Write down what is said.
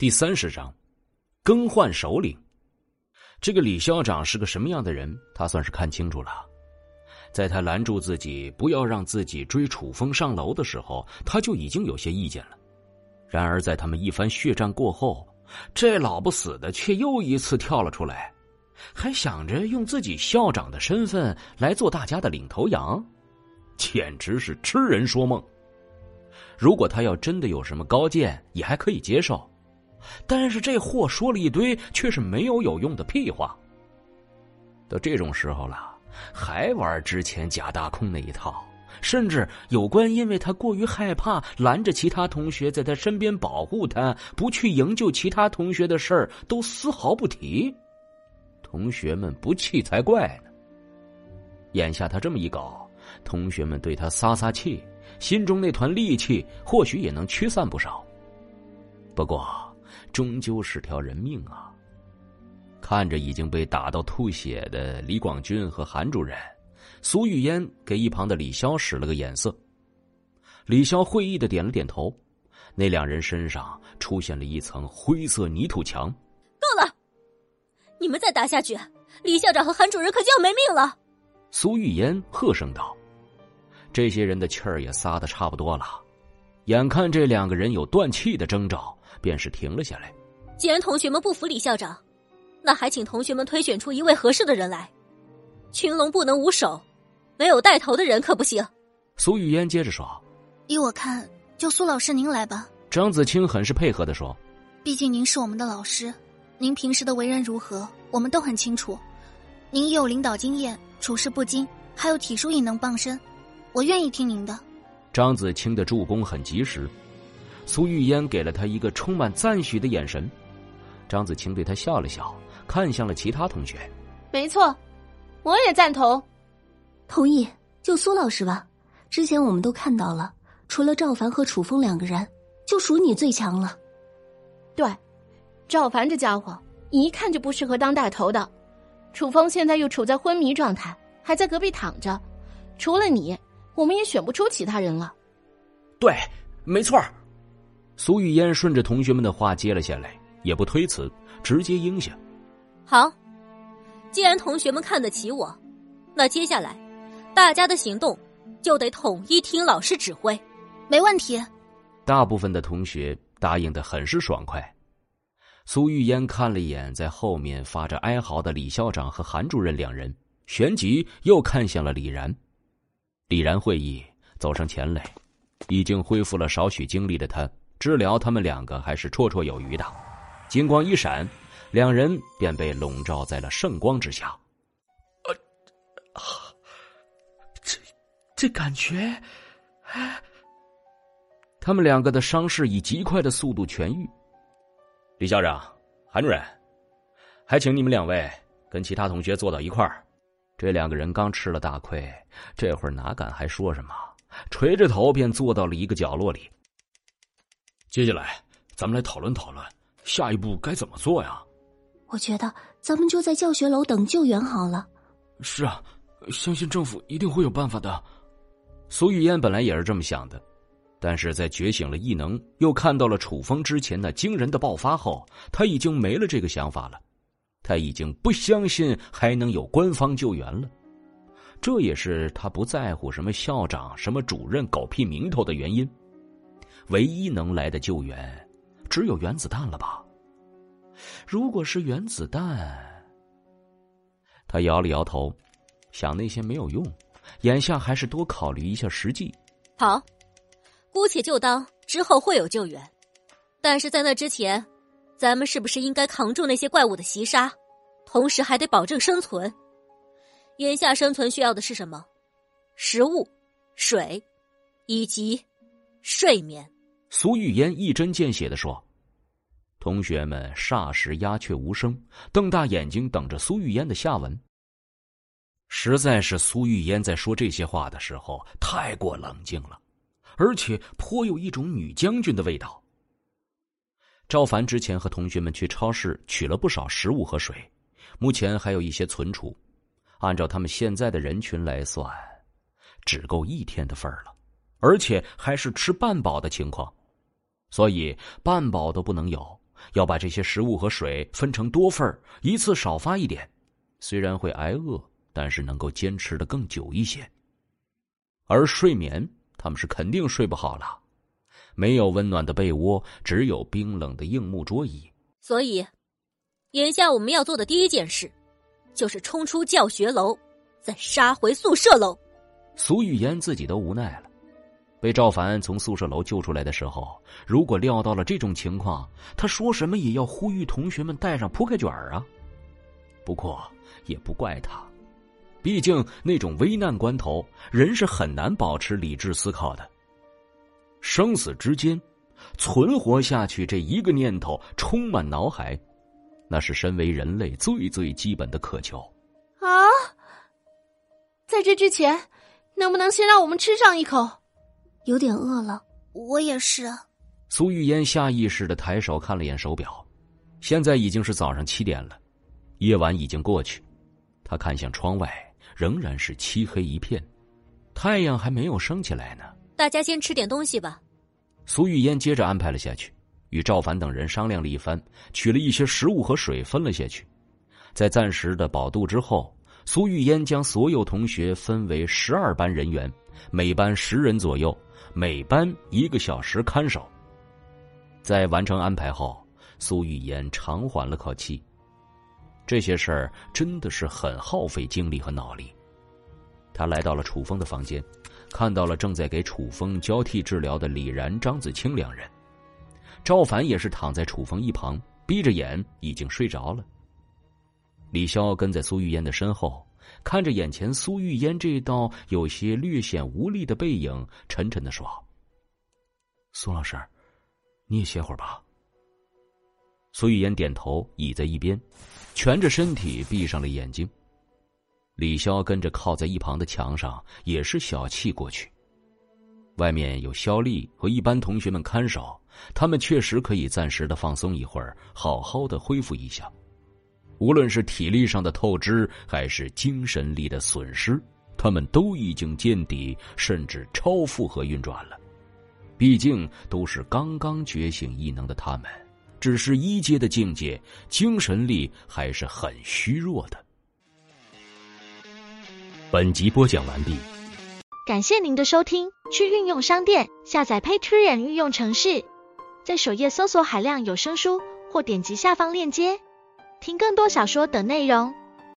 第三十章，更换首领。这个李校长是个什么样的人？他算是看清楚了。在他拦住自己不要让自己追楚风上楼的时候，他就已经有些意见了。然而，在他们一番血战过后，这老不死的却又一次跳了出来，还想着用自己校长的身份来做大家的领头羊，简直是痴人说梦。如果他要真的有什么高见，也还可以接受。但是这货说了一堆，却是没有有用的屁话。都这种时候了，还玩之前假大空那一套，甚至有关因为他过于害怕拦着其他同学在他身边保护他，不去营救其他同学的事儿，都丝毫不提。同学们不气才怪呢。眼下他这么一搞，同学们对他撒撒气，心中那团戾气或许也能驱散不少。不过。终究是条人命啊！看着已经被打到吐血的李广军和韩主任，苏玉嫣给一旁的李潇使了个眼色。李潇会意的点了点头。那两人身上出现了一层灰色泥土墙。够了！你们再打下去，李校长和韩主任可就要没命了！苏玉嫣喝声道：“这些人的气儿也撒的差不多了，眼看这两个人有断气的征兆。”便是停了下来。既然同学们不服李校长，那还请同学们推选出一位合适的人来。群龙不能无首，没有带头的人可不行。苏玉嫣接着说：“依我看，就苏老师您来吧。”张子清很是配合的说：“毕竟您是我们的老师，您平时的为人如何，我们都很清楚。您也有领导经验，处事不惊，还有体术也能傍身，我愿意听您的。”张子清的助攻很及时。苏玉嫣给了他一个充满赞许的眼神，张子清对他笑了笑，看向了其他同学。没错，我也赞同，同意。就苏老师吧，之前我们都看到了，除了赵凡和楚风两个人，就属你最强了。对，赵凡这家伙一看就不适合当带头的，楚风现在又处在昏迷状态，还在隔壁躺着，除了你，我们也选不出其他人了。对，没错。苏玉嫣顺着同学们的话接了下来，也不推辞，直接应下。好，既然同学们看得起我，那接下来大家的行动就得统一听老师指挥。没问题。大部分的同学答应的很是爽快。苏玉嫣看了一眼在后面发着哀嚎的李校长和韩主任两人，旋即又看向了李然。李然会意走上前来，已经恢复了少许精力的他。治疗他们两个还是绰绰有余的，金光一闪，两人便被笼罩在了圣光之下。呃，啊，这这感觉，哎，他们两个的伤势以极快的速度痊愈。李校长、韩主任，还请你们两位跟其他同学坐到一块儿。这两个人刚吃了大亏，这会儿哪敢还说什么？垂着头便坐到了一个角落里。接下来，咱们来讨论讨论下一步该怎么做呀？我觉得咱们就在教学楼等救援好了。是啊，相信政府一定会有办法的。苏玉嫣本来也是这么想的，但是在觉醒了异能，又看到了楚风之前那惊人的爆发后，他已经没了这个想法了。他已经不相信还能有官方救援了，这也是他不在乎什么校长、什么主任狗屁名头的原因。唯一能来的救援，只有原子弹了吧？如果是原子弹，他摇了摇头，想那些没有用，眼下还是多考虑一下实际。好，姑且就当之后会有救援，但是在那之前，咱们是不是应该扛住那些怪物的袭杀，同时还得保证生存？眼下生存需要的是什么？食物、水，以及睡眠。苏玉嫣一针见血的说：“同学们霎时鸦雀无声，瞪大眼睛等着苏玉嫣的下文。实在是苏玉嫣在说这些话的时候太过冷静了，而且颇有一种女将军的味道。赵凡之前和同学们去超市取了不少食物和水，目前还有一些存储，按照他们现在的人群来算，只够一天的份儿了，而且还是吃半饱的情况。”所以半饱都不能有，要把这些食物和水分成多份儿，一次少发一点。虽然会挨饿，但是能够坚持的更久一些。而睡眠，他们是肯定睡不好了。没有温暖的被窝，只有冰冷的硬木桌椅。所以，眼下我们要做的第一件事，就是冲出教学楼，再杀回宿舍楼。苏玉嫣自己都无奈了。被赵凡从宿舍楼救出来的时候，如果料到了这种情况，他说什么也要呼吁同学们带上铺盖卷啊。不过也不怪他，毕竟那种危难关头，人是很难保持理智思考的。生死之间，存活下去这一个念头充满脑海，那是身为人类最最基本的渴求。啊！在这之前，能不能先让我们吃上一口？有点饿了，我也是。苏玉嫣下意识的抬手看了眼手表，现在已经是早上七点了，夜晚已经过去。她看向窗外，仍然是漆黑一片，太阳还没有升起来呢。大家先吃点东西吧。苏玉嫣接着安排了下去，与赵凡等人商量了一番，取了一些食物和水分了下去。在暂时的饱肚之后，苏玉嫣将所有同学分为十二班人员，每班十人左右。每班一个小时看守。在完成安排后，苏玉嫣长缓了口气。这些事儿真的是很耗费精力和脑力。他来到了楚风的房间，看到了正在给楚风交替治疗的李然、张子清两人。赵凡也是躺在楚风一旁，闭着眼，已经睡着了。李潇跟在苏玉嫣的身后。看着眼前苏玉嫣这道有些略显无力的背影，沉沉的说：“苏老师，你也歇会儿吧。”苏玉嫣点头，倚在一边，蜷着身体闭上了眼睛。李潇跟着靠在一旁的墙上，也是小憩过去。外面有肖丽和一班同学们看守，他们确实可以暂时的放松一会儿，好好的恢复一下。无论是体力上的透支，还是精神力的损失，他们都已经见底，甚至超负荷运转了。毕竟都是刚刚觉醒异能的他们，只是一阶的境界，精神力还是很虚弱的。本集播讲完毕，感谢您的收听。去运用商店下载 Patreon 运用程式，在首页搜索海量有声书，或点击下方链接。听更多小说等内容。